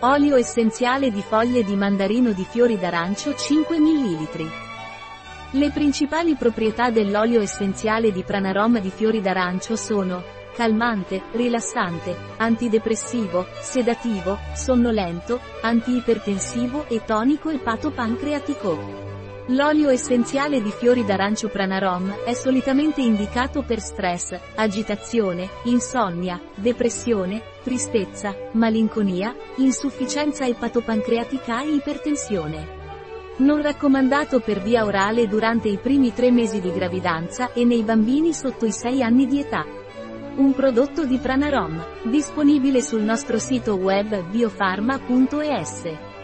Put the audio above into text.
Olio essenziale di foglie di mandarino di fiori d'arancio 5 ml. Le principali proprietà dell'olio essenziale di Pranarom di fiori d'arancio sono calmante, rilassante, antidepressivo, sedativo, sonnolento, antiipertensivo e tonico epatopancreatico. L'olio essenziale di fiori d'arancio Pranarom è solitamente indicato per stress, agitazione, insonnia, depressione, tristezza, malinconia, insufficienza epatopancreatica e ipertensione. Non raccomandato per via orale durante i primi tre mesi di gravidanza e nei bambini sotto i 6 anni di età. Un prodotto di Pranarom, disponibile sul nostro sito web biofarma.es.